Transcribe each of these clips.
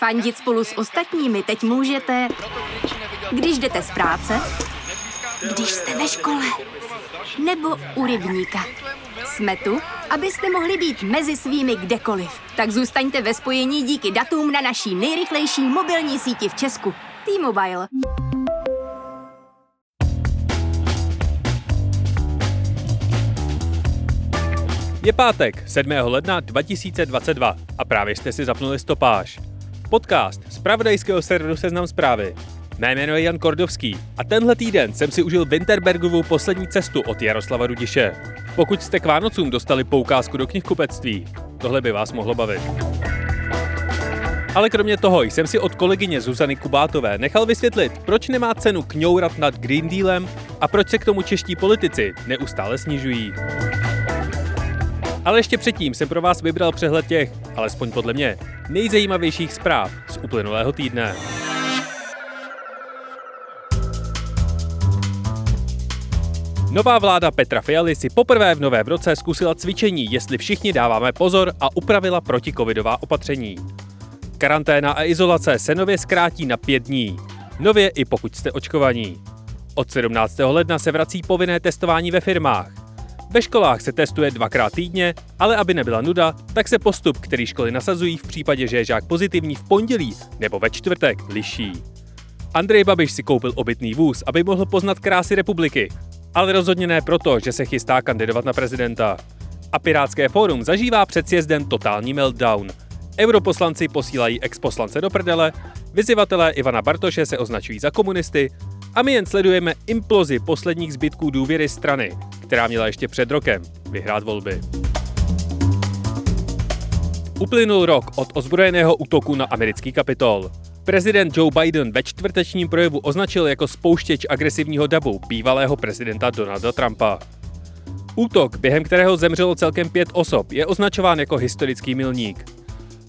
Fandit spolu s ostatními teď můžete, když jdete z práce, když jste ve škole, nebo u rybníka. Jsme tu, abyste mohli být mezi svými kdekoliv. Tak zůstaňte ve spojení díky datům na naší nejrychlejší mobilní síti v Česku. T-Mobile. Je pátek, 7. ledna 2022 a právě jste si zapnuli stopáž. Podcast z pravodajského serveru Seznam zprávy. Mé jméno je Jan Kordovský a tenhle týden jsem si užil Winterbergovou poslední cestu od Jaroslava Rudiše. Pokud jste k Vánocům dostali poukázku do knihkupectví, tohle by vás mohlo bavit. Ale kromě toho jsem si od kolegyně Zuzany Kubátové nechal vysvětlit, proč nemá cenu kňourat nad Green Dealem a proč se k tomu čeští politici neustále snižují. Ale ještě předtím jsem pro vás vybral přehled těch, alespoň podle mě, nejzajímavějších zpráv z uplynulého týdne. Nová vláda Petra Fialy si poprvé v novém roce zkusila cvičení, jestli všichni dáváme pozor a upravila protikovidová opatření. Karanténa a izolace se nově zkrátí na pět dní. Nově i pokud jste očkovaní. Od 17. ledna se vrací povinné testování ve firmách. Ve školách se testuje dvakrát týdně, ale aby nebyla nuda, tak se postup, který školy nasazují v případě, že je žák pozitivní v pondělí nebo ve čtvrtek, liší. Andrej Babiš si koupil obytný vůz, aby mohl poznat krásy republiky, ale rozhodně ne proto, že se chystá kandidovat na prezidenta. A Pirátské fórum zažívá před sjezdem totální meltdown. Europoslanci posílají exposlance do prdele, vyzývatelé Ivana Bartoše se označují za komunisty a my jen sledujeme implozi posledních zbytků důvěry strany, která měla ještě před rokem vyhrát volby. Uplynul rok od ozbrojeného útoku na americký kapitol. Prezident Joe Biden ve čtvrtečním projevu označil jako spouštěč agresivního davu bývalého prezidenta Donalda Trumpa. Útok, během kterého zemřelo celkem pět osob, je označován jako historický milník.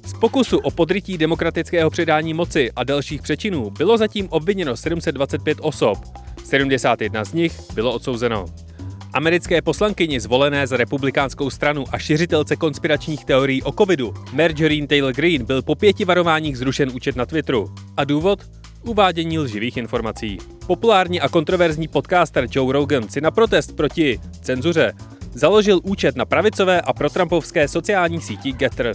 Z pokusu o podrytí demokratického předání moci a dalších přečinů bylo zatím obviněno 725 osob. 71 z nich bylo odsouzeno. Americké poslankyni zvolené za republikánskou stranu a šiřitelce konspiračních teorií o covidu, Marjorie Taylor Greene byl po pěti varováních zrušen účet na Twitteru. A důvod? Uvádění lživých informací. Populární a kontroverzní podcaster Joe Rogan si na protest proti cenzuře založil účet na pravicové a protrampovské sociální síti Getter.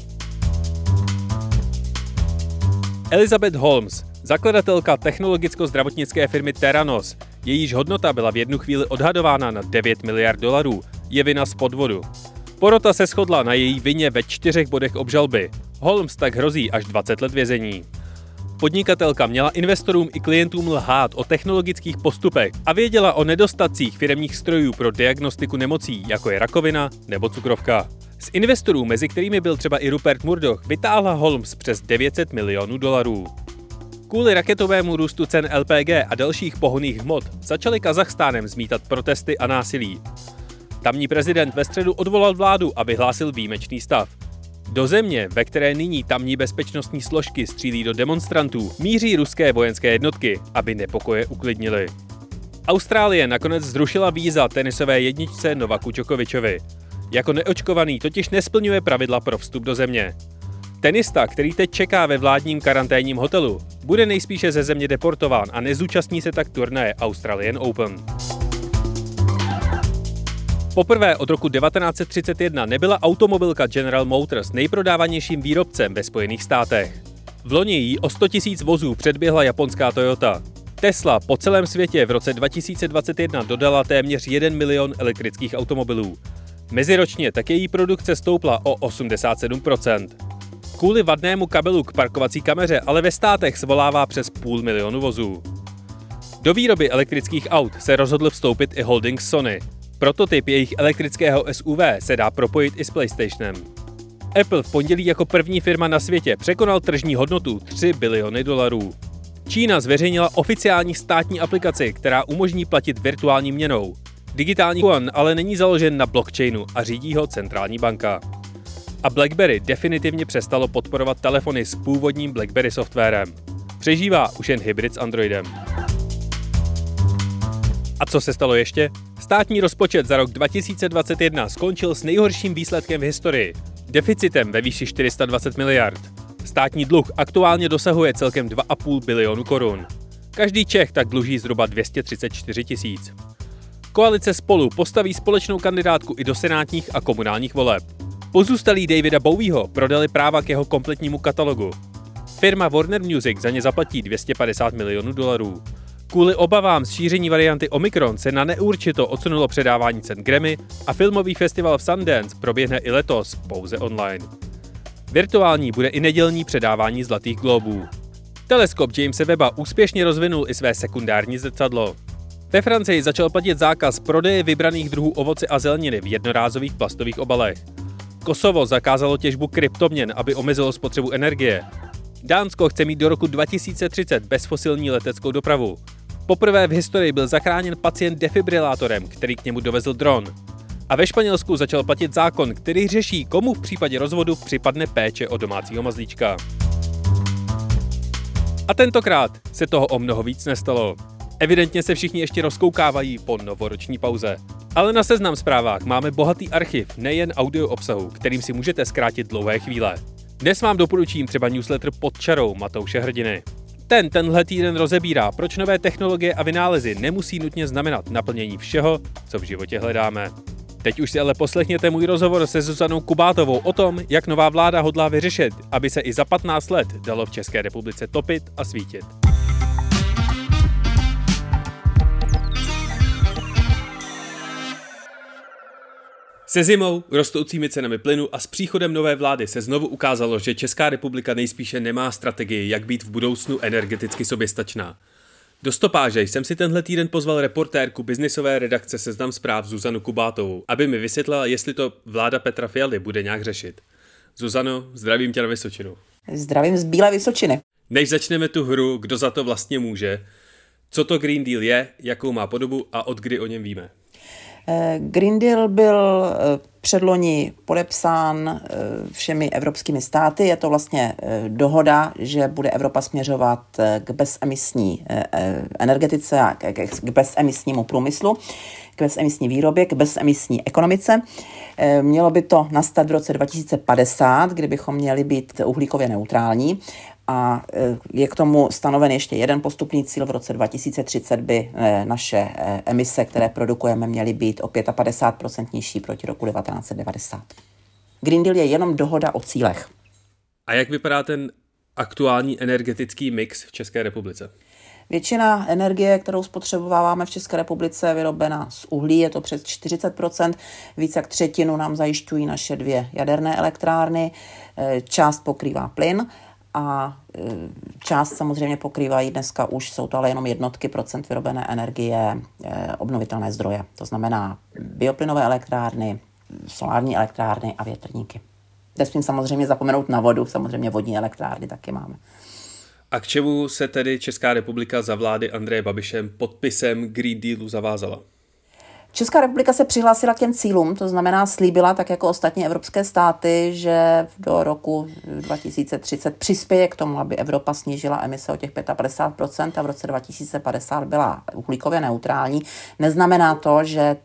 Elizabeth Holmes, zakladatelka technologicko-zdravotnické firmy Theranos, jejíž hodnota byla v jednu chvíli odhadována na 9 miliard dolarů, je vina z podvodu. Porota se shodla na její vině ve čtyřech bodech obžalby. Holmes tak hrozí až 20 let vězení. Podnikatelka měla investorům i klientům lhát o technologických postupech a věděla o nedostatcích firemních strojů pro diagnostiku nemocí, jako je rakovina nebo cukrovka. Z investorů, mezi kterými byl třeba i Rupert Murdoch, vytáhla Holmes přes 900 milionů dolarů. Kvůli raketovému růstu cen LPG a dalších pohonných hmot začaly Kazachstánem zmítat protesty a násilí. Tamní prezident ve středu odvolal vládu a vyhlásil výjimečný stav. Do země, ve které nyní tamní bezpečnostní složky střílí do demonstrantů, míří ruské vojenské jednotky, aby nepokoje uklidnili. Austrálie nakonec zrušila víza tenisové jedničce Novaku Djokovičovi. Jako neočkovaný totiž nesplňuje pravidla pro vstup do země. Tenista, který teď čeká ve vládním karanténním hotelu, bude nejspíše ze země deportován a nezúčastní se tak turnaje Australian Open. Poprvé od roku 1931 nebyla automobilka General Motors nejprodávanějším výrobcem ve Spojených státech. V loni jí o 100 000 vozů předběhla japonská Toyota. Tesla po celém světě v roce 2021 dodala téměř 1 milion elektrických automobilů. Meziročně tak její produkce stoupla o 87%. Kvůli vadnému kabelu k parkovací kameře ale ve státech svolává přes půl milionu vozů. Do výroby elektrických aut se rozhodl vstoupit i holding Sony. Prototyp jejich elektrického SUV se dá propojit i s PlayStationem. Apple v pondělí jako první firma na světě překonal tržní hodnotu 3 biliony dolarů. Čína zveřejnila oficiální státní aplikaci, která umožní platit virtuální měnou. Digitální yuan ale není založen na blockchainu a řídí ho centrální banka. A BlackBerry definitivně přestalo podporovat telefony s původním BlackBerry softwarem. Přežívá už jen hybrid s Androidem. A co se stalo ještě? Státní rozpočet za rok 2021 skončil s nejhorším výsledkem v historii. Deficitem ve výši 420 miliard. Státní dluh aktuálně dosahuje celkem 2,5 bilionu korun. Každý Čech tak dluží zhruba 234 tisíc. Koalice spolu postaví společnou kandidátku i do senátních a komunálních voleb. Pozůstalí Davida Bowieho prodali práva k jeho kompletnímu katalogu. Firma Warner Music za ně zaplatí 250 milionů dolarů. Kvůli obavám z šíření varianty Omikron se na neurčito odsunulo předávání cen Grammy a filmový festival v Sundance proběhne i letos pouze online. Virtuální bude i nedělní předávání Zlatých globů. Teleskop Jamesa Webba úspěšně rozvinul i své sekundární zrcadlo. Ve Francii začal platit zákaz prodeje vybraných druhů ovoce a zeleniny v jednorázových plastových obalech. Kosovo zakázalo těžbu kryptoměn, aby omezilo spotřebu energie. Dánsko chce mít do roku 2030 bezfosilní leteckou dopravu. Poprvé v historii byl zachráněn pacient defibrilátorem, který k němu dovezl dron. A ve Španělsku začal platit zákon, který řeší, komu v případě rozvodu připadne péče o domácího mazlíčka. A tentokrát se toho o mnoho víc nestalo. Evidentně se všichni ještě rozkoukávají po novoroční pauze. Ale na seznam zprávách máme bohatý archiv nejen audio obsahu, kterým si můžete zkrátit dlouhé chvíle. Dnes vám doporučím třeba newsletter pod čarou Matouše Hrdiny. Ten tenhle týden rozebírá, proč nové technologie a vynálezy nemusí nutně znamenat naplnění všeho, co v životě hledáme. Teď už si ale poslechněte můj rozhovor se Zuzanou Kubátovou o tom, jak nová vláda hodlá vyřešit, aby se i za 15 let dalo v České republice topit a svítit. Se zimou, rostoucími cenami plynu a s příchodem nové vlády se znovu ukázalo, že Česká republika nejspíše nemá strategii, jak být v budoucnu energeticky soběstačná. Do stopáže jsem si tenhle týden pozval reportérku biznisové redakce Seznam zpráv Zuzanu Kubátovou, aby mi vysvětlila, jestli to vláda Petra Fialy bude nějak řešit. Zuzano, zdravím tě na Vysočinu. Zdravím z Bílé Vysočiny. Než začneme tu hru, kdo za to vlastně může, co to Green Deal je, jakou má podobu a od kdy o něm víme? Eh, Green Deal byl eh, předloni podepsán eh, všemi evropskými státy. Je to vlastně dohoda, že bude Evropa směřovat k bezemisní energetice a k bezemisnímu průmyslu, k bezemisní výrobě, k bezemisní ekonomice. Mělo by to nastat v roce 2050, kdybychom měli být uhlíkově neutrální a e, je k tomu stanoven ještě jeden postupný cíl. V roce 2030 by e, naše e, emise, které produkujeme, měly být o 55% nižší proti roku 1990. Green Deal je jenom dohoda o cílech. A jak vypadá ten aktuální energetický mix v České republice? Většina energie, kterou spotřebováváme v České republice, je vyrobena z uhlí, je to přes 40% Více jak třetinu nám zajišťují naše dvě jaderné elektrárny, část pokrývá plyn a e, část samozřejmě pokrývají dneska už, jsou to ale jenom jednotky procent vyrobené energie e, obnovitelné zdroje. To znamená bioplynové elektrárny, solární elektrárny a větrníky. Nesmím samozřejmě zapomenout na vodu, samozřejmě vodní elektrárny taky máme. A k čemu se tedy Česká republika za vlády Andreje Babišem podpisem Green Dealu zavázala? Česká republika se přihlásila k těm cílům, to znamená slíbila, tak jako ostatní evropské státy, že do roku 2030 přispěje k tomu, aby Evropa snížila emise o těch 55% a v roce 2050 byla uhlíkově neutrální. Neznamená to, že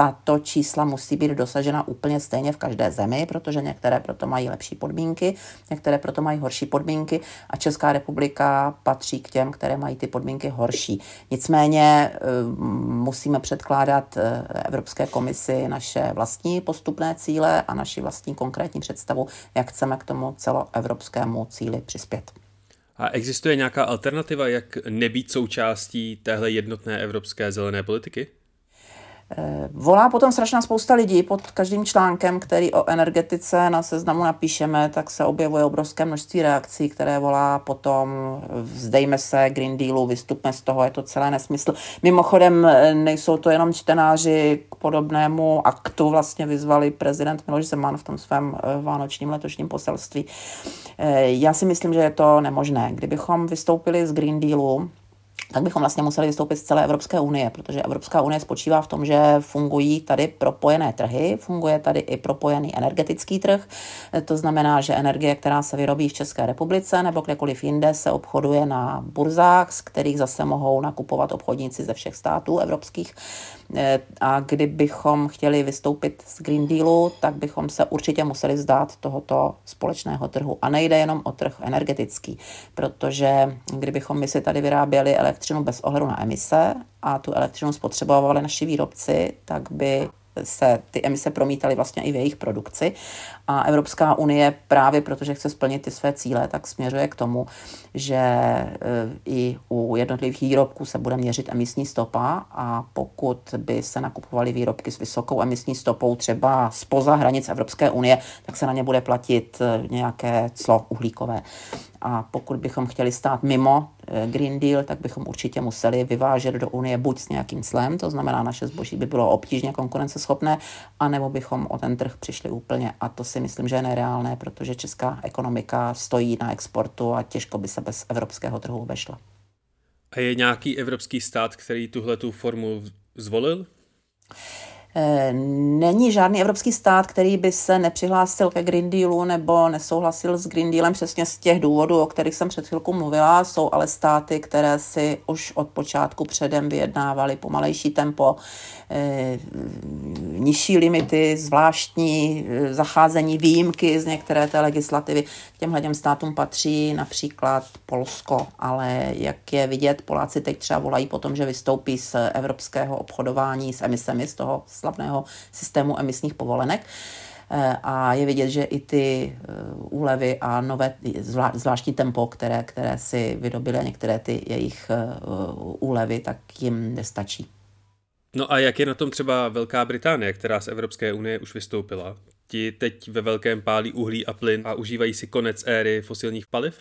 tato čísla musí být dosažena úplně stejně v každé zemi, protože některé proto mají lepší podmínky, některé proto mají horší podmínky a Česká republika patří k těm, které mají ty podmínky horší. Nicméně eh, musíme předkládat eh, Evropské komisi naše vlastní postupné cíle a naši vlastní konkrétní představu, jak chceme k tomu celoevropskému cíli přispět. A existuje nějaká alternativa, jak nebýt součástí téhle jednotné evropské zelené politiky? Eh, volá potom strašná spousta lidí pod každým článkem, který o energetice na seznamu napíšeme, tak se objevuje obrovské množství reakcí, které volá potom vzdejme se Green Dealu, vystupme z toho, je to celé nesmysl. Mimochodem eh, nejsou to jenom čtenáři k podobnému aktu, vlastně vyzvali prezident Miloš Zeman v tom svém eh, vánočním letošním poselství. Já si myslím, že je to nemožné. Kdybychom vystoupili z Green Dealu, tak bychom vlastně museli vystoupit z celé Evropské unie, protože Evropská unie spočívá v tom, že fungují tady propojené trhy, funguje tady i propojený energetický trh. To znamená, že energie, která se vyrobí v České republice nebo kdekoliv jinde, se obchoduje na burzách, z kterých zase mohou nakupovat obchodníci ze všech států evropských. Eh, a kdybychom chtěli vystoupit z Green Dealu, tak bychom se určitě museli zdát tohoto společného trhu. A nejde jenom o trh energetický, protože kdybychom my si tady vyráběli elektřinu bez ohledu na emise a tu elektřinu spotřebovali naši výrobci, tak by se ty emise promítaly vlastně i v jejich produkci. A Evropská unie právě protože chce splnit ty své cíle, tak směřuje k tomu, že e, i u jednotlivých výrobků se bude měřit emisní stopa a pokud by se nakupovaly výrobky s vysokou emisní stopou třeba spoza hranic Evropské unie, tak se na ně bude platit e, nějaké clo uhlíkové. A pokud bychom chtěli stát mimo eh, Green Deal, tak bychom určitě museli vyvážet do Unie buď s nějakým clem, to znamená, naše zboží by bylo obtížně konkurenceschopné, anebo bychom o ten trh přišli úplně. A to si myslím, že je nereálné, protože česká ekonomika stojí na exportu a těžko by se bez evropského trhu obešla. A je nějaký evropský stát, který tuhle tu formu zvolil? Eh, není žádný evropský stát, který by se nepřihlásil ke Green Dealu nebo nesouhlasil s Green Dealem přesně z těch důvodů, o kterých jsem před chvilkou mluvila. Jsou ale státy, které si už od počátku předem vyjednávaly pomalejší tempo, eh, nižší limity, zvláštní eh, zacházení, výjimky z některé té legislativy. Těmhle státům patří například Polsko, ale jak je vidět, Poláci teď třeba volají po tom, že vystoupí z evropského obchodování s emisemi, z toho slavného systému emisních povolenek. Eh, a je vidět, že i ty eh, úlevy a nové, zvláštní tempo, které, které si vydobily některé ty jejich eh, úlevy, tak jim nestačí. No a jak je na tom třeba Velká Británie, která z Evropské unie už vystoupila? Ti teď ve velkém pálí uhlí a plyn a užívají si konec éry fosilních paliv?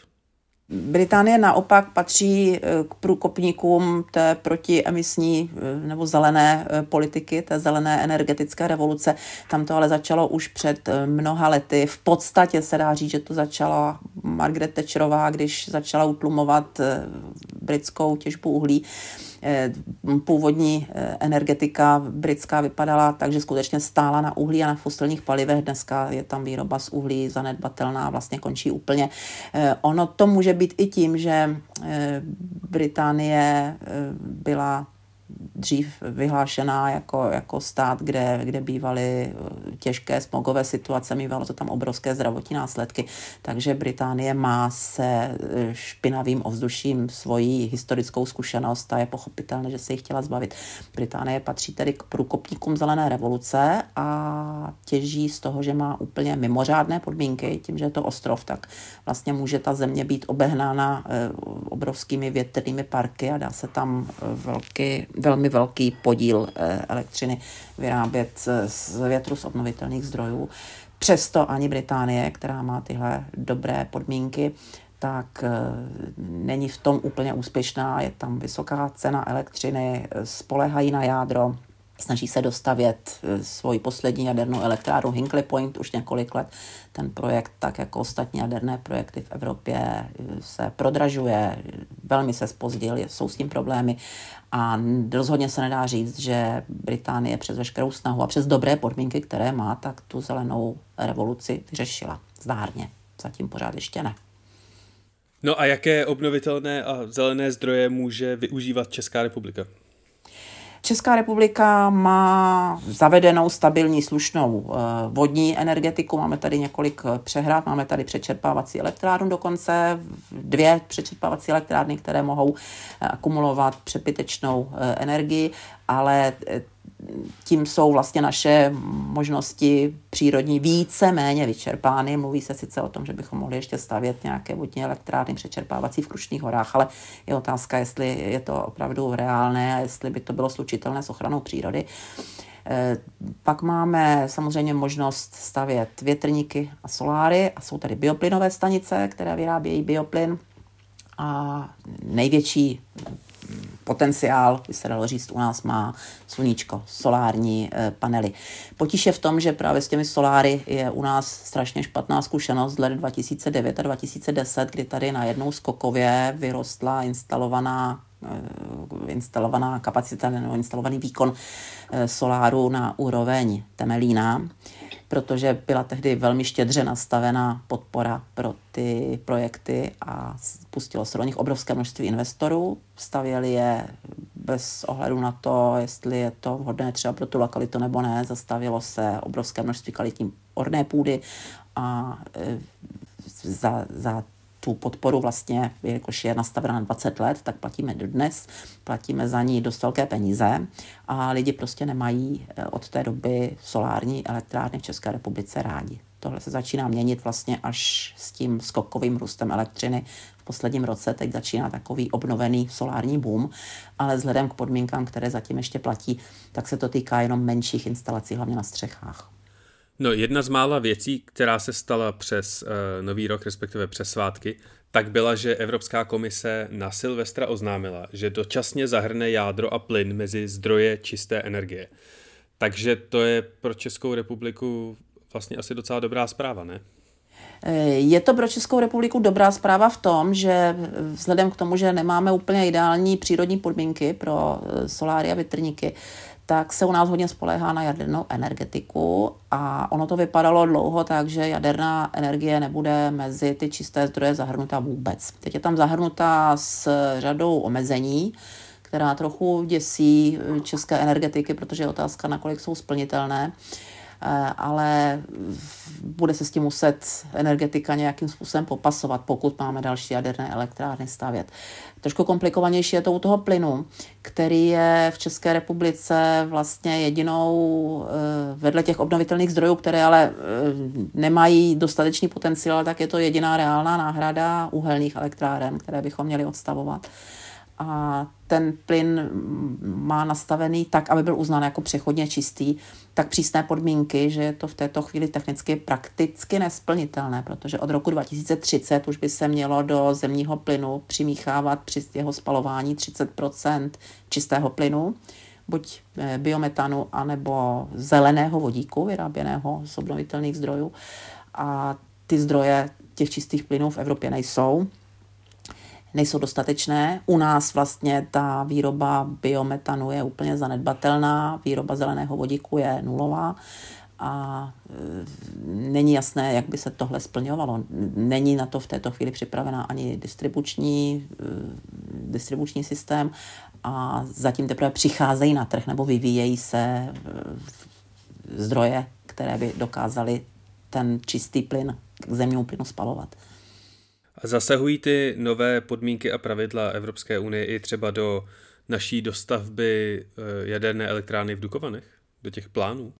Británie naopak patří eh, k průkopníkům té protiemisní eh, nebo zelené eh, politiky, té zelené energetické revoluce. Tam to ale začalo už před mnoha lety. V podstatě se dá říct, že to začala Margaret Thatcherová, když začala utlumovat britskou těžbu uhlí původní eh, energetika britská vypadala tak, že skutečně stála na uhlí a na fosilních palivech. Dneska je tam výroba z uhlí zanedbatelná, vlastně končí úplně. Eh, ono to může být i tím, že Británie byla dřív vyhlášená jako, jako stát, kde, kde bývaly eh, těžké smogové situace, mývalo to tam obrovské zdravotní následky, takže Británie má se eh, špinavým ovzduším svoji historickou zkušenost a je pochopitelné, že se jí chtěla zbavit. Británie patří tedy k průkopníkům zelené revoluce a těží z toho, že má úplně mimořádné podmínky, tím, že je to ostrov, tak vlastně může ta země být obehnána eh, obrovskými větrnými parky a dá se tam velký velmi velký podíl elektřiny vyrábět z větru z obnovitelných zdrojů. Přesto ani Británie, která má tyhle dobré podmínky, tak eh, není v tom úplně úspěšná. Je tam vysoká cena elektřiny, spolehají na jádro, snaží se dostavět eh, svoji poslední jadernou elektrárnu Hinkley Point už několik let. Ten projekt, tak jako ostatní jaderné projekty v Evropě, eh, se prodražuje, velmi se spozdil, jsou s tím problémy a rozhodně se nedá říct, že Británie přes veškerou snahu a přes dobré podmínky, které má, tak tu zelenou revoluci vyřešila. Zdárně. Zatím pořád ještě ne. No a jaké obnovitelné a zelené zdroje může využívat Česká republika? Česká republika má zavedenou stabilní slušnou eh, vodní energetiku. Máme tady několik eh, přehrad, máme tady přečerpávací elektrárnu dokonce, dvě přečerpávací elektrárny, které mohou eh, akumulovat přepitečnou energii, ale tím jsou vlastně naše možnosti přírodní více méně vyčerpány. Mluví se sice o tom, že bychom mohli ještě stavět nějaké vodní elektrárny přečerpávací v Krušných horách, ale je otázka, jestli je to opravdu reálné a jestli by to bylo slučitelné s ochranou přírody. Eh, pak máme samozřejmě možnost stavět větrníky a soláry a jsou tady bioplynové stanice, které vyrábějí bioplyn. A největší potenciál, by se dalo říct, u nás má sluníčko, solární e, panely. Potíž je v tom, že právě s těmi soláry je u nás strašně špatná zkušenost z let 2009 a 2010, kdy tady najednou skokově vyrostla instalovaná e, instalovaná kapacita nebo instalovaný výkon e, soláru na úroveň Temelína protože byla tehdy velmi štědře nastavená podpora pro ty projekty a pustilo se do nich obrovské množství investorů, stavěli je bez ohledu na to, jestli je to vhodné třeba pro tu lokalitu nebo ne. Zastavilo se obrovské množství kvalitní orné půdy a e, za, za tu podporu vlastně, jakož je nastavena na 20 let, tak platíme dodnes, platíme za ní dost velké peníze a lidi prostě nemají e, od té doby solární elektrárny v České republice rádi. Tohle se začíná měnit vlastně až s tím skokovým růstem elektřiny v posledním roce. Teď začíná takový obnovený solární boom, ale vzhledem k podmínkám, které zatím ještě platí, tak se to týká jenom menších instalací, hlavně na střechách. No, jedna z mála věcí, která se stala přes uh, Nový rok, respektive přes svátky, tak byla, že Evropská komise na Silvestra oznámila, že dočasně zahrne jádro a plyn mezi zdroje čisté energie. Takže to je pro Českou republiku vlastně asi docela dobrá zpráva, ne? Je to pro Českou republiku dobrá zpráva v tom, že vzhledem k tomu, že nemáme úplně ideální přírodní podmínky pro eh, soláry a větrníky, tak se u nás hodně spoléhá na jadernou energetiku a ono to vypadalo dlouho tak, že jaderná energie nebude mezi ty čisté zdroje zahrnuta vůbec. Teď je tam zahrnuta s řadou omezení, která trochu děsí eh, české energetiky, protože je otázka, nakolik jsou splnitelné. Eh, ale bude se s tím muset energetika nějakým způsobem popasovat, pokud máme další jaderné elektrárny stavět. Trošku komplikovanější je to u toho plynu, který je v České republice vlastně jedinou eh, vedle těch obnovitelných zdrojů, které ale eh, nemají dostatečný potenciál, tak je to jediná reálná náhrada uhelných elektráren, které bychom měli odstavovat a ten plyn má nastavený tak, aby byl uznán jako přechodně čistý, tak přísné podmínky, že je to v této chvíli technicky prakticky nesplnitelné, protože od roku 2030 už by se mělo do zemního plynu přimíchávat při jeho spalování 30% čistého plynu, buď eh, biometanu, anebo zeleného vodíku, vyráběného z obnovitelných zdrojů. A ty zdroje těch čistých plynů v Evropě nejsou nejsou dostatečné. U nás vlastně ta výroba biometanu je úplně zanedbatelná, výroba zeleného vodíku je nulová a e, není jasné, jak by se tohle splňovalo. Není na to v této chvíli připravená ani distribuční, e, distribuční systém a zatím teprve přicházejí na trh nebo vyvíjejí se e, zdroje, které by dokázaly ten čistý plyn k zemnímu plynu spalovat. Zasahují ty nové podmínky a pravidla Evropské unie i třeba do naší dostavby eh, jaderné elektrárny v Dukovanech? Do těch plánů?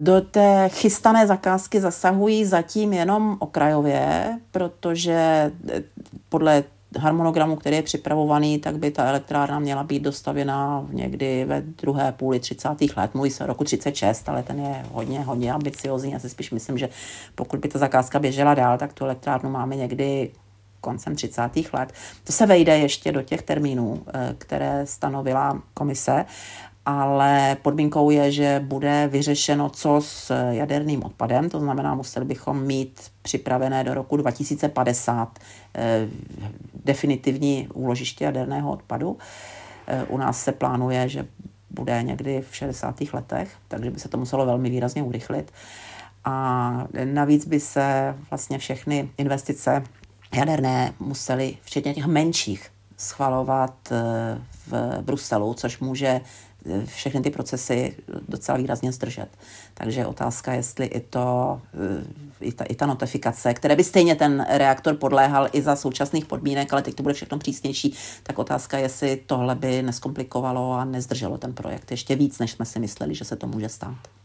Do té chystané zakázky zasahují zatím jenom okrajově, protože eh, podle harmonogramu, který je připravovaný, tak by ta elektrárna měla být dostavěna někdy ve druhé půli 30. let. Mluví se roku 36, ale ten je hodně, hodně ambiciozní. Já si spíš myslím, že pokud by ta zakázka běžela dál, tak tu elektrárnu máme někdy koncem 30. let. To se vejde ještě do těch termínů, eh, které stanovila komise, ale podmínkou je, že bude vyřešeno co s jaderným odpadem, to znamená, museli bychom mít připravené do roku 2050 eh, definitivní úložiště jaderného odpadu. Eh, u nás se plánuje, že bude někdy v 60. letech, takže by se to muselo velmi výrazně urychlit. A navíc by se vlastně všechny investice jaderné museli, včetně těch menších, schvalovat eh, v Bruselu, což může eh, všechny ty procesy docela výrazně zdržet. Takže otázka, jestli i, to, eh, i, ta, i ta notifikace, které by stejně ten reaktor podléhal i za současných podmínek, ale teď to bude všechno přísnější, tak otázka, jestli tohle by neskomplikovalo a nezdrželo ten projekt ještě víc, než jsme si mysleli, že se to může stát.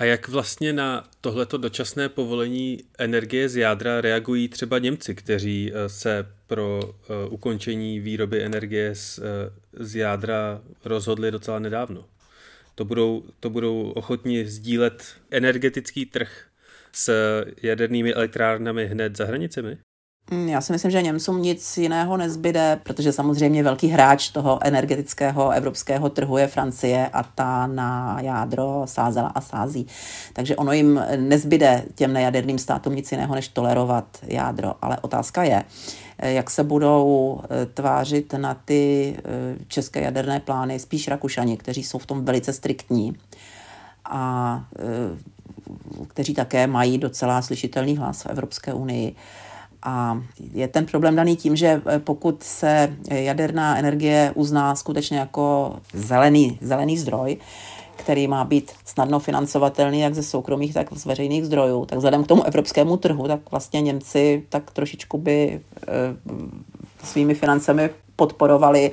A jak vlastně na tohleto dočasné povolení energie z jádra reagují třeba Němci, kteří eh, se pro eh, ukončení výroby energie z, eh, z jádra rozhodli docela nedávno? To budou, to budou ochotni sdílet energetický trh s jadernými elektrárnami hned za hranicemi? Mm, já si myslím, že Němcům nic jiného nezbyde, protože samozřejmě velký hráč toho energetického evropského trhu je Francie a ta na jádro sázela a sází. Takže ono jim nezbyde těm nejaderným státům nic jiného, než tolerovat jádro. Ale otázka je, jak se budou eh, tvářit na ty eh, české jaderné plány spíš Rakušani, kteří jsou v tom velice striktní a eh, kteří také mají docela slyšitelný hlas v Evropské unii A je ten problém daný tím, že pokud se jaderná energie uzná skutečně jako zelený, zelený zdroj, který má být snadno financovatelný jak ze soukromých, tak z veřejných zdrojů, tak vzhledem k tomu evropskému trhu, tak vlastně Němci tak trošičku by svými financemi podporovali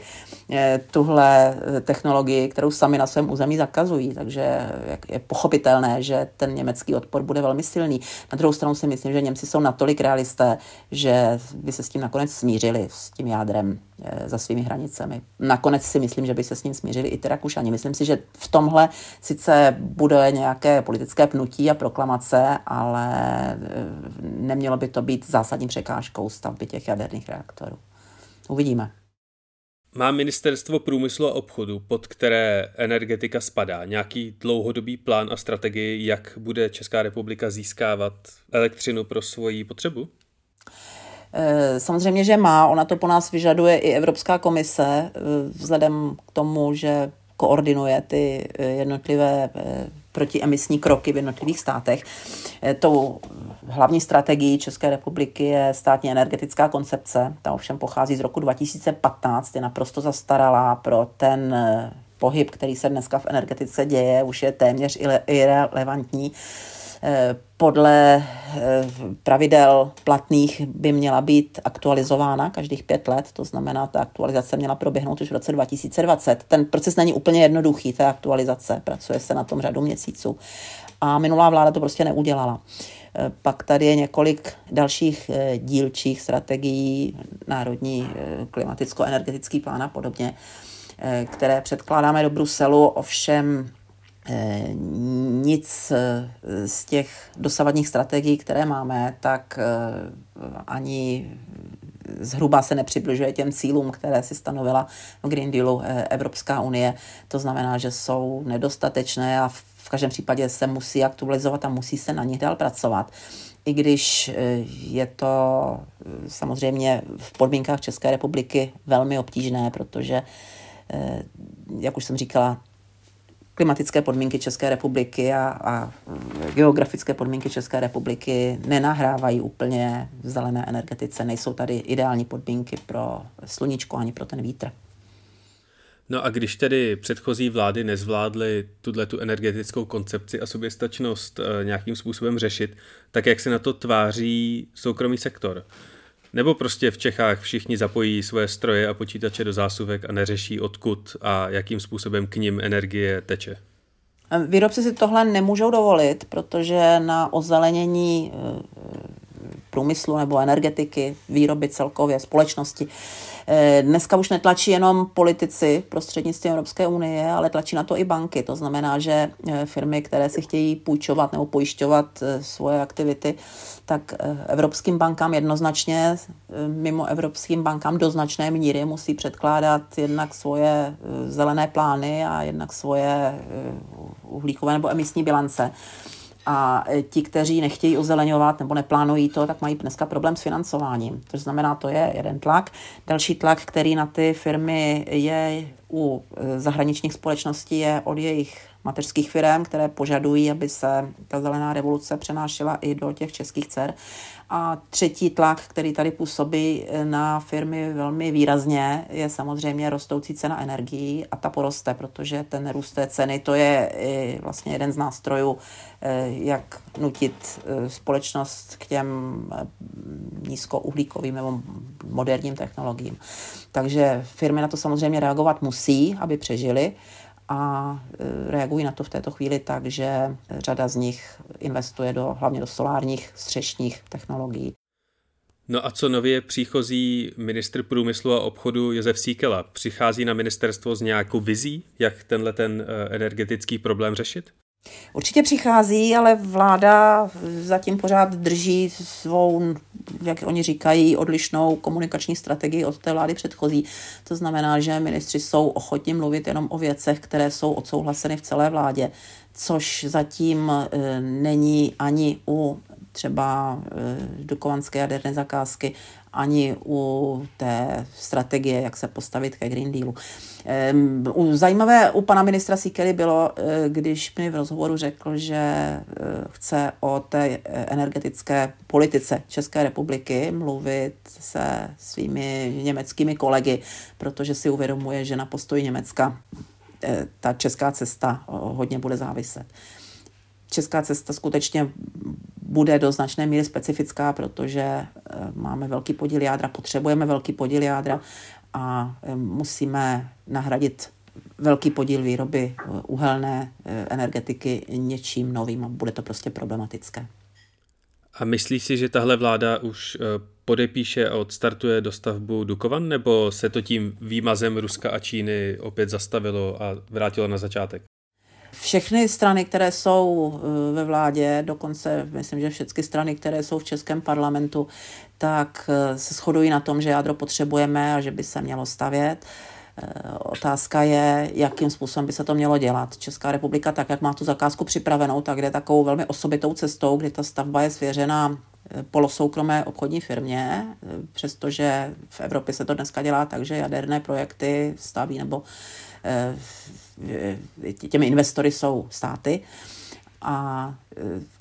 eh, tuhle eh, technologii, kterou sami na svém území zakazují. Takže je pochopitelné, že ten německý odpor bude velmi silný. Na druhou stranu si myslím, že Němci jsou natolik realisté, že by se s tím nakonec smířili, s tím jádrem eh, za svými hranicemi. Nakonec si myslím, že by se s ním smířili i ty Rakušani. Myslím si, že v tomhle sice bude nějaké politické pnutí a proklamace, ale nemělo by to být zásadní překážkou stavby těch jaderných reaktorů. Uvidíme. Má ministerstvo průmyslu a obchodu, pod které energetika spadá, nějaký dlouhodobý plán a strategii, jak bude Česká republika získávat elektřinu pro svoji potřebu? Eh, samozřejmě, že má. Ona to po nás vyžaduje i Evropská komise, eh, vzhledem k tomu, že koordinuje ty eh, jednotlivé protiemisní kroky v jednotlivých státech. Tou hlavní strategií České republiky je státní energetická koncepce. Ta ovšem pochází z roku 2015, je naprosto zastaralá pro ten eh, pohyb, který se dneska v energetice děje, už je téměř irrelevantní. Eh, podle eh, pravidel platných by měla být aktualizována každých pět let, to znamená, ta aktualizace měla proběhnout už v roce 2020. Ten proces není úplně jednoduchý, ta aktualizace, pracuje se na tom řadu měsíců. A minulá vláda to prostě neudělala. Eh, pak tady je několik dalších dílčích strategií, národní klimaticko-energetický plán a podobně, které předkládáme do Bruselu, ovšem Eh, nic eh, z těch dosavadních strategií, které máme, tak eh, ani zhruba se nepřibližuje těm cílům, které si stanovila v Green Dealu Evropská unie. To znamená, že jsou nedostatečné a každém případě se musí aktualizovat a musí se na nich dál pracovat. I když je to samozřejmě v podmínkách České republiky velmi obtížné, protože, jak už jsem říkala, klimatické podmínky České republiky a, a geografické podmínky České republiky nenahrávají úplně v zelené energetice. Nejsou tady ideální podmínky pro sluníčko ani pro ten vítr. No a když tedy předchozí vlády nezvládly tuhle tu energetickou koncepci a soběstačnost e, nějakým způsobem řešit, tak jak se na to tváří soukromý sektor? Nebo prostě v Čechách všichni zapojí svoje stroje a počítače do zásuvek a neřeší odkud a jakým způsobem k ním energie teče? Výrobci si tohle nemůžou dovolit, protože na ozelenění eh, průmyslu nebo energetiky, výroby celkově, společnosti. Eh, dneska už netlačí jenom politici prostřednictvím Evropské unie, ale tlačí na to i banky. To znamená, že eh, firmy, které si chtějí půjčovat nebo pojišťovat svoje aktivity, tak evropským bankám jednoznačně, mimo evropským bankám do značné míry musí předkládat jednak svoje zelené plány a jednak svoje uhlíkové nebo emisní bilance. A ti, kteří nechtějí ozeleňovat nebo neplánují to, tak mají dneska problém s financováním. To znamená, to je jeden tlak. Další tlak, který na ty firmy je u e, zahraničních společností, je od jejich mateřských firm, které požadují, aby se ta zelená revoluce přenášela i do těch českých dcer. A třetí tlak, který tady působí na firmy velmi výrazně, je samozřejmě rostoucí cena energií a ta poroste, protože ten růst té ceny to je vlastně jeden z nástrojů, jak nutit eh, společnost k těm eh, nízkouhlíkovým nebo moderním technologiím. Takže firmy na to samozřejmě reagovat musí, aby přežily a e, reagují na to v této chvíli tak, že řada z nich investuje do, hlavně do solárních střešních technologií. No a co nově příchozí ministr průmyslu a obchodu Josef Síkela? Přichází na ministerstvo s nějakou vizí, jak tenhle ten energetický problém řešit? Určitě přichází, ale vláda zatím pořád drží svou, jak oni říkají, odlišnou komunikační strategii od té vlády předchozí. To znamená, že ministři jsou ochotni mluvit jenom o věcech, které jsou odsouhlaseny v celé vládě, což zatím e, není ani u třeba dukovanské jaderné zakázky, ani u té strategie, jak se postavit ke Green Dealu. Zajímavé u pana ministra Sikely bylo, eh, když mi v rozhovoru řekl, že eh, chce o té energetické politice České republiky mluvit se svými německými kolegy, protože si uvědomuje, že na postoji Německa eh, ta česká cesta hodně bude záviset. Česká cesta skutečně bude do značné míry specifická, protože eh, máme velký podíl jádra, potřebujeme velký podíl jádra a eh, musíme nahradit velký podíl výroby eh, uhelné energetiky něčím novým a bude to prostě problematické. A myslíš si, že tahle vláda už podepíše a odstartuje dostavbu Dukovan, nebo se to tím výmazem Ruska a Číny opět zastavilo a vrátilo na začátek? Všechny strany, které jsou eh, ve vládě, dokonce myslím, že všechny strany, které jsou v Českém parlamentu, tak eh, se shodují na tom, že jádro potřebujeme a že by se mělo stavět. Eh, otázka je, jakým způsobem by se to mělo dělat. Česká republika, tak jak má tu zakázku připravenou, tak jde takovou velmi osobitou cestou, kdy ta stavba je svěřena polosoukromé obchodní firmě, přestože v Evropě se to dneska dělá tak, že jaderné projekty staví nebo těmi investory jsou státy. A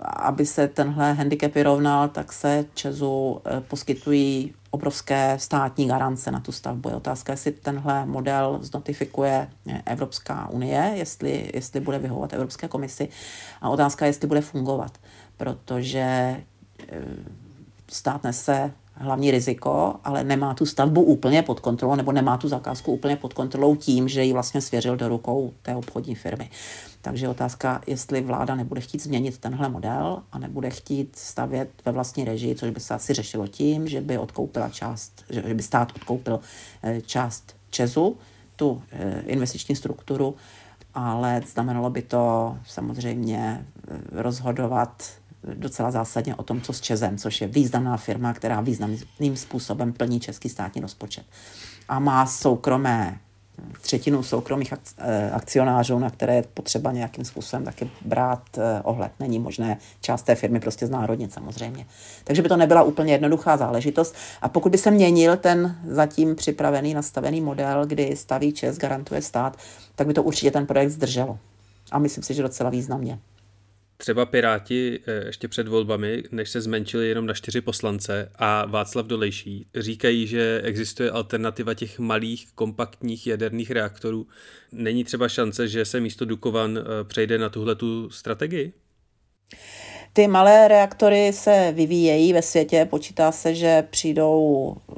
aby se tenhle handicap vyrovnal, tak se Česu eh, poskytují obrovské státní garance na tu stavbu. Je otázka, jestli tenhle model znotifikuje Evropská unie, jestli, jestli bude vyhovovat Evropské komisi a otázka je, jestli bude fungovat, protože eh, stát nese hlavní riziko, ale nemá tu stavbu úplně pod kontrolou nebo nemá tu zakázku úplně pod kontrolou tím, že ji vlastně svěřil do rukou té obchodní firmy. Takže otázka, jestli vláda nebude chtít změnit tenhle model a nebude chtít stavět ve vlastní režii, což by se asi řešilo tím, že by odkoupila část, že by stát odkoupil eh, část Česu, tu eh, investiční strukturu, ale znamenalo by to samozřejmě eh, rozhodovat docela zásadně o tom, co s Čezem, což je významná firma, která významným způsobem plní český státní rozpočet. A má soukromé třetinu soukromých eh, akcionářů, na které je potřeba nějakým způsobem taky brát eh, ohled. Není možné část té firmy prostě znárodnit samozřejmě. Takže by to nebyla úplně jednoduchá záležitost. A pokud by se měnil ten zatím připravený, nastavený model, kdy staví ČES, garantuje stát, tak by to určitě ten projekt zdrželo. A myslím si, že docela významně. Třeba Piráti eh, ještě před volbami, než se zmenšili jenom na čtyři poslance a Václav Dolejší, říkají, že existuje alternativa těch malých, kompaktních jaderných reaktorů. Není třeba šance, že se místo Dukovan eh, přejde na tuhle tu strategii? Ty malé reaktory se vyvíjejí ve světě. Počítá se, že přijdou eh,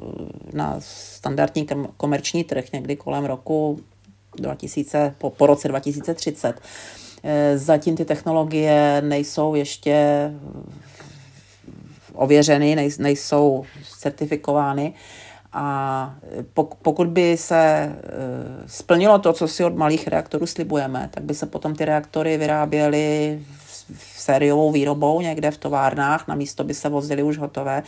na standardní komerční trh někdy kolem roku 2000, po, po roce 2030. Eh, zatím ty technologie nejsou ještě eh, ověřeny, nejsou certifikovány. A pokud by se eh, splnilo to, co si od malých reaktorů slibujeme, tak by se potom ty reaktory vyráběly sériovou výrobou někde v továrnách, na místo by se vozily už hotové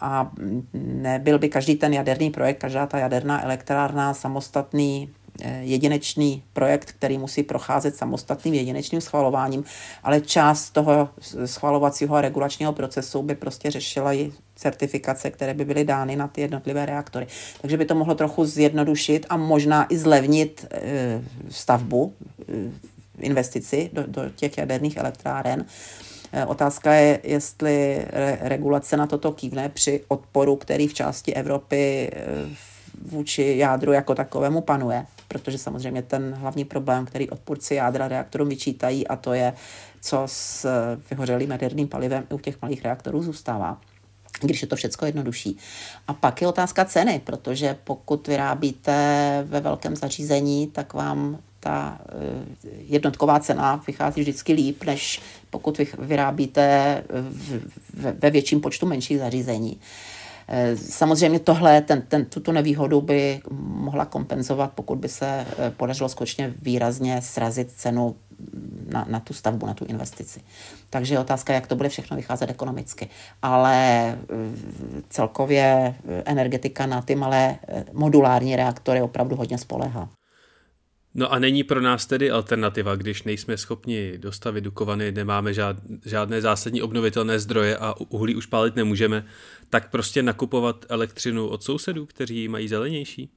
a nebyl by každý ten jaderný projekt, každá ta jaderná elektrárna samostatný Eh, jedinečný projekt, který musí procházet samostatným jedinečným schvalováním, ale část toho schvalovacího a regulačního procesu by prostě řešila i certifikace, které by byly dány na ty jednotlivé reaktory. Takže by to mohlo trochu zjednodušit a možná i zlevnit eh, stavbu, eh, investici do, do těch jaderných elektráren. Otázka je, jestli regulace na toto kývne při odporu, který v části Evropy vůči jádru jako takovému panuje protože samozřejmě ten hlavní problém, který odpůrci jádra reaktorům vyčítají, a to je, co s vyhořelým jaderným palivem u těch malých reaktorů zůstává když je to všechno jednodušší. A pak je otázka ceny, protože pokud vyrábíte ve velkém zařízení, tak vám ta eh, jednotková cena vychází vždycky líp, než pokud vyrábíte ve větším počtu menších zařízení. Eh, samozřejmě tohle, ten, ten, tuto nevýhodu by mohla kompenzovat, pokud by se eh, podařilo skutečně výrazně srazit cenu na, na tu stavbu, na tu investici. Takže je otázka, jak to bude všechno vycházet ekonomicky. Ale eh, celkově energetika na ty malé modulární reaktory opravdu hodně spolehá. No a není pro nás tedy alternativa, když nejsme schopni dostavit Dukovany, nemáme žád, žádné zásadní obnovitelné zdroje a uhlí už pálit nemůžeme, tak prostě nakupovat elektřinu od sousedů, kteří mají zelenější?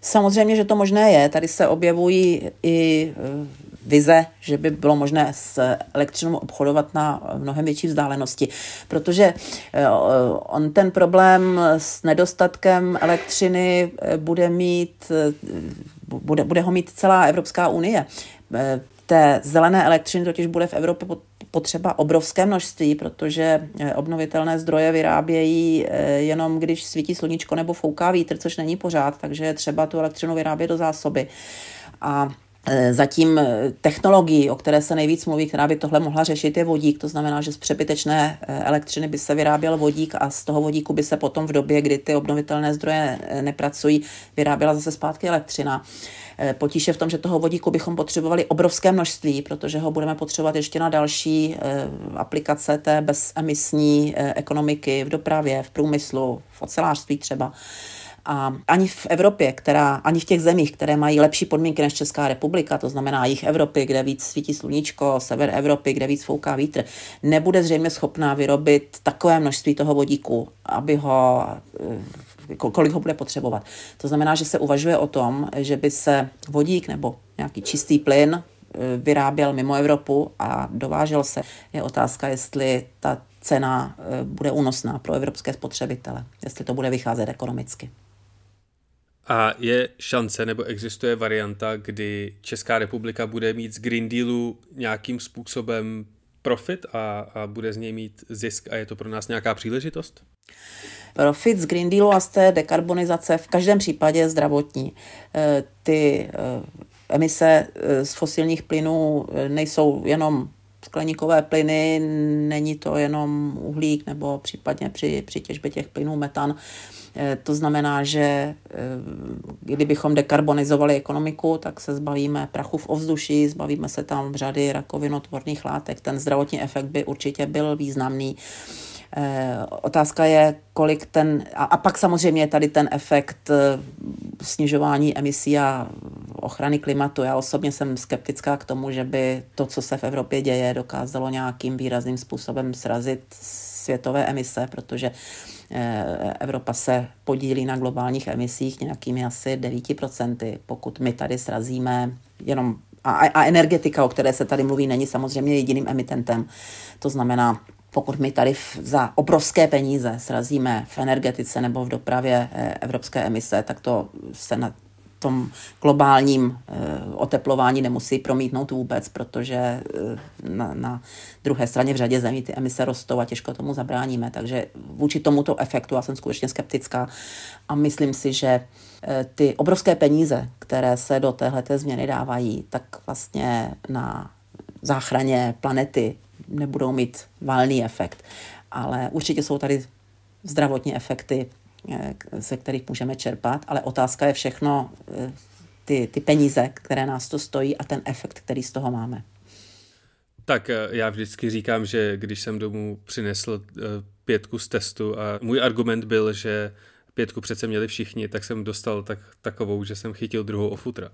Samozřejmě, že to možné je. Tady se objevují i e, vize, že by bylo možné s elektřinou obchodovat na mnohem větší vzdálenosti, protože e, on ten problém s nedostatkem elektřiny e, bude mít, bude, bude ho mít celá Evropská unie. Té zelené elektřiny totiž bude v Evropě potřeba obrovské množství, protože eh, obnovitelné zdroje vyrábějí eh, jenom když svítí sluníčko nebo fouká vítr, což není pořád, takže je třeba tu elektřinu vyrábět do zásoby. A eh, Zatím technologií, o které se nejvíc mluví, která by tohle mohla řešit, je vodík. To znamená, že z přebytečné elektřiny by se vyráběl vodík a z toho vodíku by se potom v době, kdy ty obnovitelné zdroje nepracují, vyráběla zase zpátky elektřina. Eh, potíž je v tom, že toho vodíku bychom potřebovali obrovské množství, protože ho budeme potřebovat ještě na další eh, aplikace té bezemisní eh, ekonomiky v dopravě, v průmyslu, v ocelářství třeba. A ani v Evropě, která, ani v těch zemích, které mají lepší podmínky než Česká republika, to znamená jich Evropy, kde víc svítí sluníčko, sever Evropy, kde víc fouká vítr, nebude zřejmě schopná vyrobit takové množství toho vodíku, aby ho kolik ho bude potřebovat. To znamená, že se uvažuje o tom, že by se vodík nebo nějaký čistý plyn e, vyráběl mimo Evropu a dovážel se. Je otázka, jestli ta cena e, bude únosná pro evropské spotřebitele, jestli to bude vycházet ekonomicky. A je šance nebo existuje varianta, kdy Česká republika bude mít z Green Dealu nějakým způsobem profit a, a bude z něj mít zisk a je to pro nás nějaká příležitost? Profit z Green Dealu a z té dekarbonizace v každém případě je zdravotní. E, ty e, emise e, z fosilních plynů nejsou jenom skleníkové plyny, není to jenom uhlík nebo případně při, při těžbě těch plynů metan. To znamená, že kdybychom dekarbonizovali ekonomiku, tak se zbavíme prachu v ovzduší, zbavíme se tam řady rakovinotvorných látek. Ten zdravotní efekt by určitě byl významný. Eh, otázka je, kolik ten, a, a pak samozřejmě je tady ten efekt eh, snižování emisí a ochrany klimatu. Já osobně jsem skeptická k tomu, že by to, co se v Evropě děje, dokázalo nějakým výrazným způsobem srazit světové emise, protože eh, Evropa se podílí na globálních emisích nějakými asi 9%. Pokud my tady srazíme jenom a, a energetika, o které se tady mluví, není samozřejmě jediným emitentem. To znamená, pokud my tady za obrovské peníze srazíme v energetice nebo v dopravě eh, evropské emise, tak to se na tom globálním eh, oteplování nemusí promítnout vůbec, protože eh, na, na druhé straně v řadě zemí ty emise rostou a těžko tomu zabráníme. Takže vůči tomuto efektu já jsem skutečně skeptická a myslím si, že ty obrovské peníze, které se do téhleté změny dávají, tak vlastně na záchraně planety nebudou mít valný efekt. Ale určitě jsou tady zdravotní efekty, eh, ze kterých můžeme čerpat, ale otázka je všechno eh, ty, ty peníze, které nás to stojí a ten efekt, který z toho máme. Tak eh, já vždycky říkám, že když jsem domů přinesl pětku z testu a můj argument byl, že pětku přece měli všichni, tak jsem dostal tak, takovou, že jsem chytil druhou ofutra.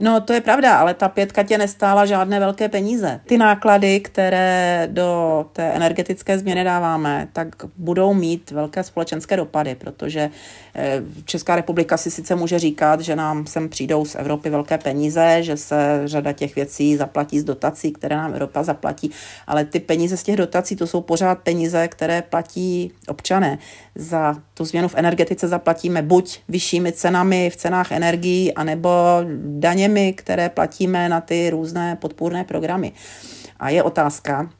No to je pravda, ale ta pětka tě nestála žádné velké peníze. Ty náklady, které do té energetické změny dáváme, tak budou mít velké společenské dopady, protože eh, Česká republika si sice může říkat, že nám sem přijdou z Evropy velké peníze, že se řada těch věcí zaplatí z dotací, které nám Evropa zaplatí, ale ty peníze z těch dotací, to jsou pořád peníze, které platí občané. Za tu změnu v energetice zaplatíme buď vyššími cenami v cenách energií, anebo daně daněmi, které platíme na ty různé podpůrné programy. A je otázka,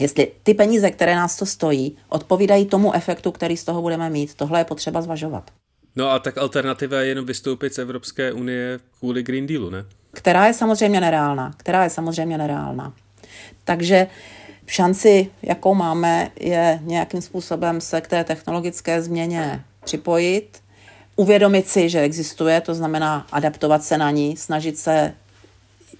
jestli ty peníze, které nás to stojí, odpovídají tomu efektu, který z toho budeme mít. Tohle je potřeba zvažovat. No a tak alternativa je jenom vystoupit z Evropské unie kvůli Green Dealu, ne? Která je samozřejmě nereálná. Která je samozřejmě nereálná. Takže šanci, jakou máme, je nějakým způsobem se k té technologické změně připojit, uvědomit si, že existuje, to znamená adaptovat se na ní, snažit se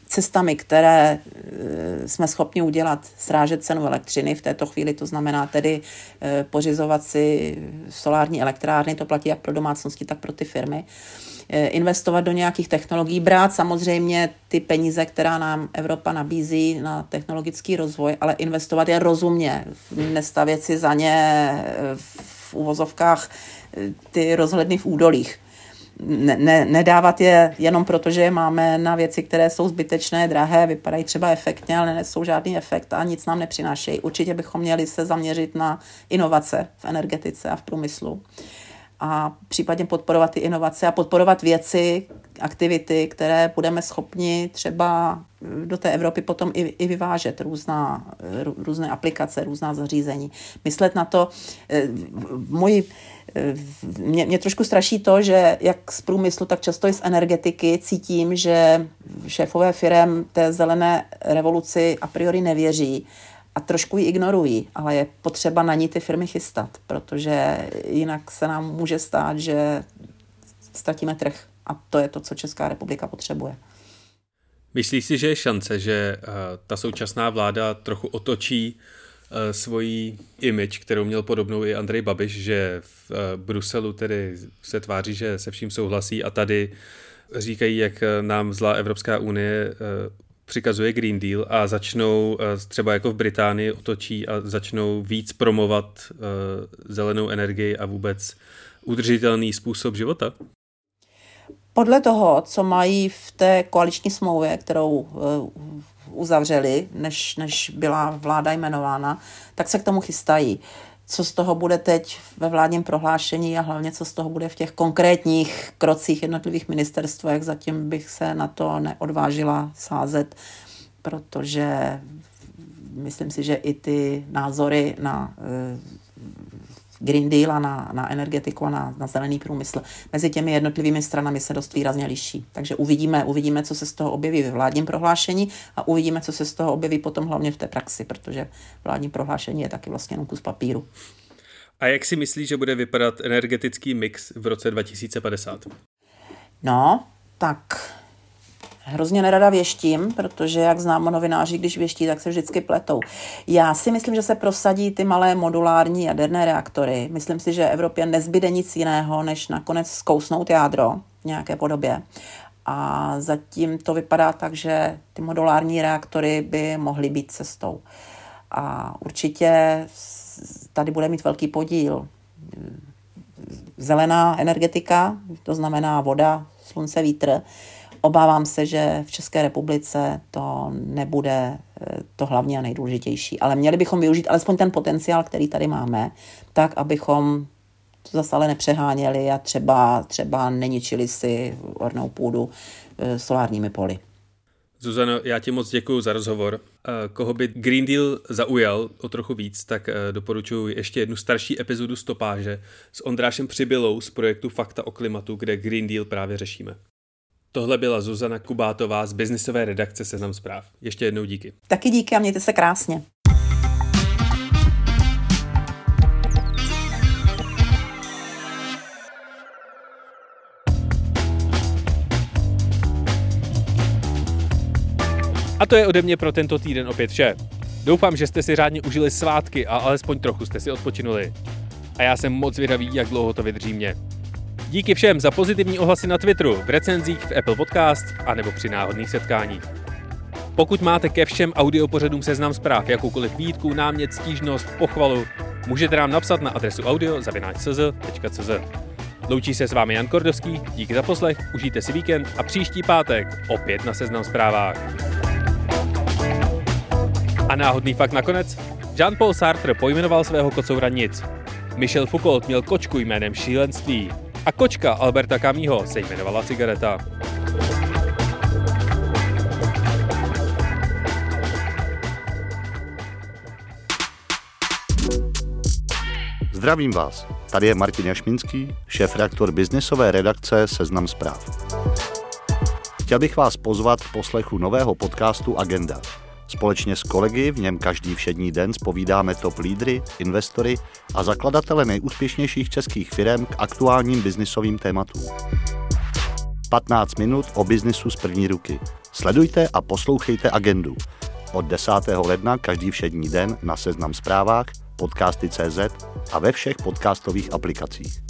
cestami, které eh, jsme schopni udělat, srážet cenu elektřiny v této chvíli, to znamená tedy eh, pořizovat si solární elektrárny, to platí jak pro domácnosti, tak pro ty firmy, eh, investovat do nějakých technologií, brát samozřejmě ty peníze, která nám Evropa nabízí na technologický rozvoj, ale investovat je rozumně, nestavět si za ně v uvozovkách ty rozhledny v údolích ne, ne, nedávat je jenom proto, že je máme na věci, které jsou zbytečné, drahé, vypadají třeba efektně, ale nesou žádný efekt a nic nám nepřinášejí. Určitě bychom měli se zaměřit na inovace v energetice a v průmyslu a případně podporovat ty inovace a podporovat věci, aktivity, které budeme schopni třeba do té Evropy potom i, i vyvážet, různá, různé aplikace, různá zařízení. Myslet na to, eh, můj mě, mě trošku straší to, že jak z průmyslu, tak často i z energetiky cítím, že šéfové firm té zelené revoluci a priori nevěří a trošku ji ignorují, ale je potřeba na ní ty firmy chystat, protože jinak se nám může stát, že ztratíme trh a to je to, co Česká republika potřebuje. Myslíš si, že je šance, že uh, ta současná vláda trochu otočí uh, svoji image, kterou měl podobnou i Andrej Babiš, že v uh, Bruselu tedy se tváří, že se vším souhlasí a tady říkají, jak nám zlá Evropská unie přikazuje Green Deal a začnou třeba jako v Británii otočí a začnou víc promovat zelenou energii a vůbec udržitelný způsob života? Podle toho, co mají v té koaliční smlouvě, kterou eh, uzavřeli, než, než byla vláda jmenována, tak se k tomu chystají. Co z toho bude teď ve vládním prohlášení a hlavně co z toho bude v těch konkrétních krocích jednotlivých ministerstvech, zatím bych se na to neodvážila sázet, protože myslím si, že i ty názory na eh, Green Deal a na, na energetiku a na, na zelený průmysl. Mezi těmi jednotlivými stranami se dost výrazně liší. Takže uvidíme, uvidíme, co se z toho objeví ve vládním prohlášení a uvidíme, co se z toho objeví potom hlavně v té praxi, protože vládní prohlášení je taky vlastně jenom kus papíru. A jak si myslíš, že bude vypadat energetický mix v roce 2050? No, tak hrozně nerada věštím, protože jak známo novináři, když věští, tak se vždycky pletou. Já si myslím, že se prosadí ty malé modulární jaderné reaktory. Myslím si, že Evropě nezbyde nic jiného, než nakonec zkousnout jádro v nějaké podobě. A zatím to vypadá tak, že ty modulární reaktory by mohly být cestou. A určitě tady bude mít velký podíl zelená energetika, to znamená voda, slunce, vítr, Obávám se, že v České republice to nebude eh, to hlavně a nejdůležitější. Ale měli bychom využít alespoň ten potenciál, který tady máme, tak, abychom to zase ale nepřeháněli a třeba, třeba neničili si ornou půdu eh, solárními poli. Zuzano, já ti moc děkuji za rozhovor. Eh, koho by Green Deal zaujal o trochu víc, tak doporučuji ještě jednu starší epizodu Stopáže s Ondrášem Přibylou z projektu Fakta o klimatu, kde Green Deal právě řešíme. Tohle byla Zuzana Kubátová z biznisové redakce Seznam zpráv. Ještě jednou díky. Taky díky a mějte se krásně. A to je ode mě pro tento týden opět vše. Doufám, že jste si řádně užili svátky a alespoň trochu jste si odpočinuli. A já jsem moc vědavý, jak dlouho to vydrží mě. Díky všem za pozitivní ohlasy na Twitteru, v recenzích, v Apple Podcast a nebo při náhodných setkáních. Pokud máte ke všem audiopořadům seznam zpráv jakoukoliv výtku, námět, stížnost, pochvalu, můžete nám napsat na adresu audio.cz. Loučí se s vámi Jan Kordovský, díky za poslech, užijte si víkend a příští pátek opět na seznam zprávách. A náhodný fakt nakonec, Jean-Paul Sartre pojmenoval svého kocoura nic. Michel Foucault měl kočku jménem šílenství a kočka Alberta Kamího se jmenovala Cigareta. Zdravím vás, tady je Martin Jašminský, šéf-reaktor biznisové redakce Seznam zpráv. Chtěl bych vás pozvat k poslechu nového podcastu Agenda – Společně s kolegy v něm každý všední den spovídáme top lídry, investory a zakladatele nejúspěšnějších českých firm k aktuálním biznisovým tématům. 15 minut o biznisu z první ruky. Sledujte a poslouchejte agendu. Od 10. ledna každý všední den na Seznam zprávách, podcasty.cz a ve všech podcastových aplikacích.